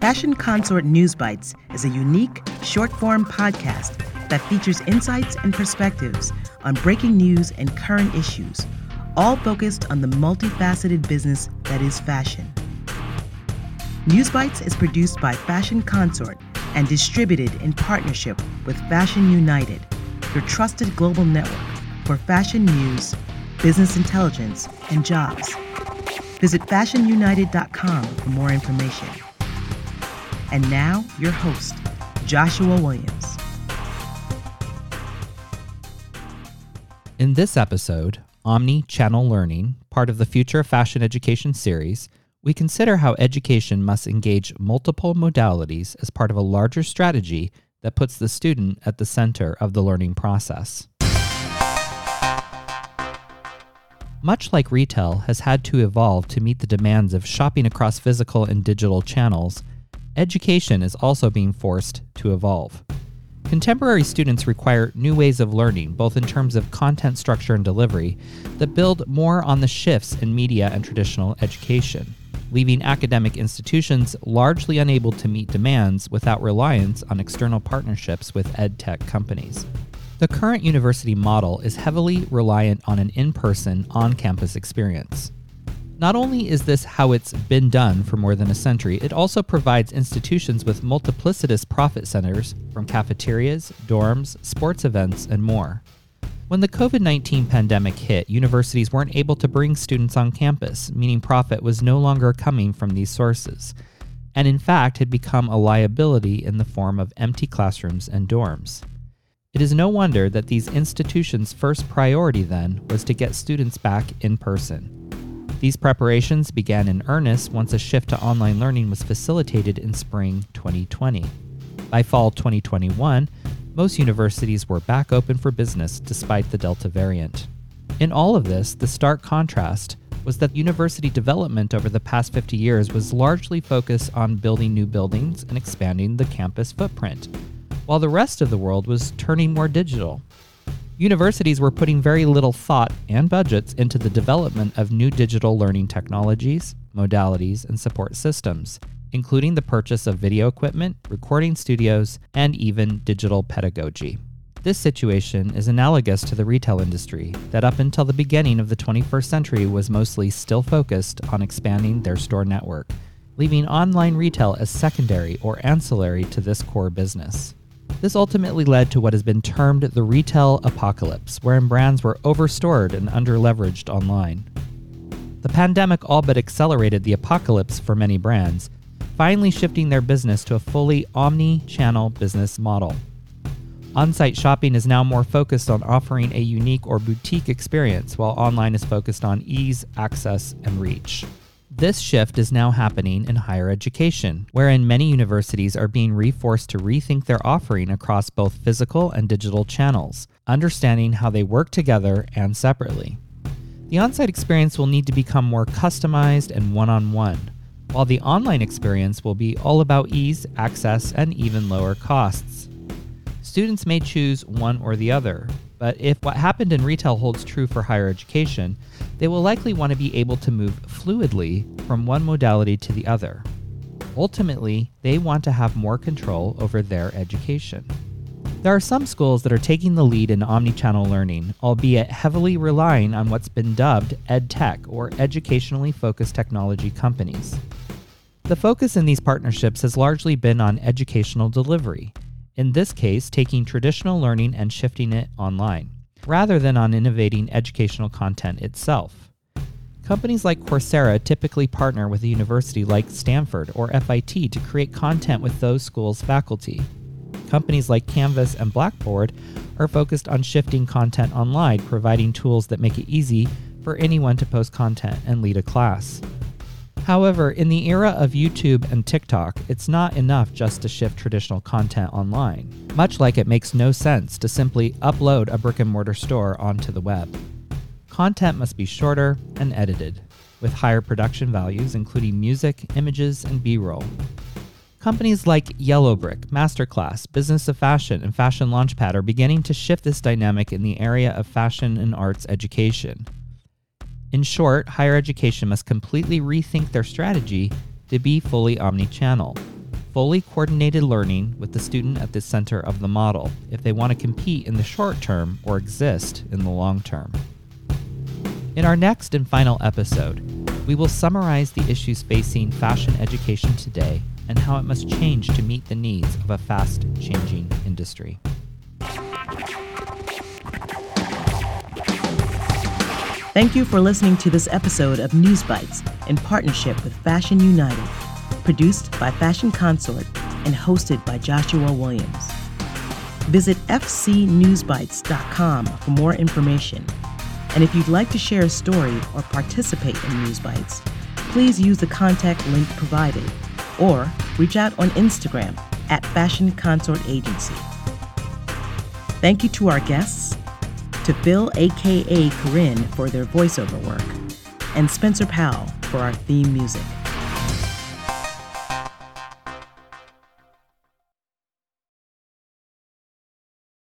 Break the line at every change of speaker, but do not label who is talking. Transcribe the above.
Fashion Consort News Bites is a unique, short form podcast that features insights and perspectives on breaking news and current issues, all focused on the multifaceted business that is fashion. News Bites is produced by Fashion Consort and distributed in partnership with Fashion United, your trusted global network for fashion news, business intelligence, and jobs. Visit fashionunited.com for more information. And now, your host, Joshua Williams.
In this episode, Omni Channel Learning, part of the Future of Fashion Education series, we consider how education must engage multiple modalities as part of a larger strategy that puts the student at the center of the learning process. Much like retail has had to evolve to meet the demands of shopping across physical and digital channels, education is also being forced to evolve. Contemporary students require new ways of learning, both in terms of content structure and delivery, that build more on the shifts in media and traditional education, leaving academic institutions largely unable to meet demands without reliance on external partnerships with ed tech companies. The current university model is heavily reliant on an in person, on campus experience. Not only is this how it's been done for more than a century, it also provides institutions with multiplicitous profit centers from cafeterias, dorms, sports events, and more. When the COVID 19 pandemic hit, universities weren't able to bring students on campus, meaning profit was no longer coming from these sources, and in fact had become a liability in the form of empty classrooms and dorms. It is no wonder that these institutions' first priority then was to get students back in person. These preparations began in earnest once a shift to online learning was facilitated in spring 2020. By fall 2021, most universities were back open for business despite the Delta variant. In all of this, the stark contrast was that university development over the past 50 years was largely focused on building new buildings and expanding the campus footprint while the rest of the world was turning more digital. Universities were putting very little thought and budgets into the development of new digital learning technologies, modalities, and support systems, including the purchase of video equipment, recording studios, and even digital pedagogy. This situation is analogous to the retail industry, that up until the beginning of the 21st century was mostly still focused on expanding their store network, leaving online retail as secondary or ancillary to this core business. This ultimately led to what has been termed the retail apocalypse, wherein brands were overstored and underleveraged online. The pandemic all but accelerated the apocalypse for many brands, finally shifting their business to a fully omni channel business model. On site shopping is now more focused on offering a unique or boutique experience, while online is focused on ease, access, and reach. This shift is now happening in higher education, wherein many universities are being reforced to rethink their offering across both physical and digital channels, understanding how they work together and separately. The on site experience will need to become more customized and one on one, while the online experience will be all about ease, access, and even lower costs. Students may choose one or the other, but if what happened in retail holds true for higher education, they will likely want to be able to move fluidly from one modality to the other. Ultimately, they want to have more control over their education. There are some schools that are taking the lead in omnichannel learning, albeit heavily relying on what's been dubbed EdTech or educationally focused technology companies. The focus in these partnerships has largely been on educational delivery, in this case, taking traditional learning and shifting it online, rather than on innovating educational content itself. Companies like Coursera typically partner with a university like Stanford or FIT to create content with those schools' faculty. Companies like Canvas and Blackboard are focused on shifting content online, providing tools that make it easy for anyone to post content and lead a class. However, in the era of YouTube and TikTok, it's not enough just to shift traditional content online, much like it makes no sense to simply upload a brick and mortar store onto the web. Content must be shorter and edited, with higher production values, including music, images, and B roll. Companies like Yellowbrick, Masterclass, Business of Fashion, and Fashion Launchpad are beginning to shift this dynamic in the area of fashion and arts education. In short, higher education must completely rethink their strategy to be fully omnichannel. Fully coordinated learning with the student at the center of the model if they want to compete in the short term or exist in the long term. In our next and final episode, we will summarize the issues facing fashion education today and how it must change to meet the needs of a fast changing industry.
Thank you for listening to this episode of News Bites in partnership with Fashion United, produced by Fashion Consort and hosted by Joshua Williams. Visit fcnewsbites.com for more information. And if you'd like to share a story or participate in News Bites, please use the contact link provided or reach out on Instagram at Fashion Consort Agency. Thank you to our guests, to Phil, aka Corinne, for their voiceover work, and Spencer Powell for our theme music.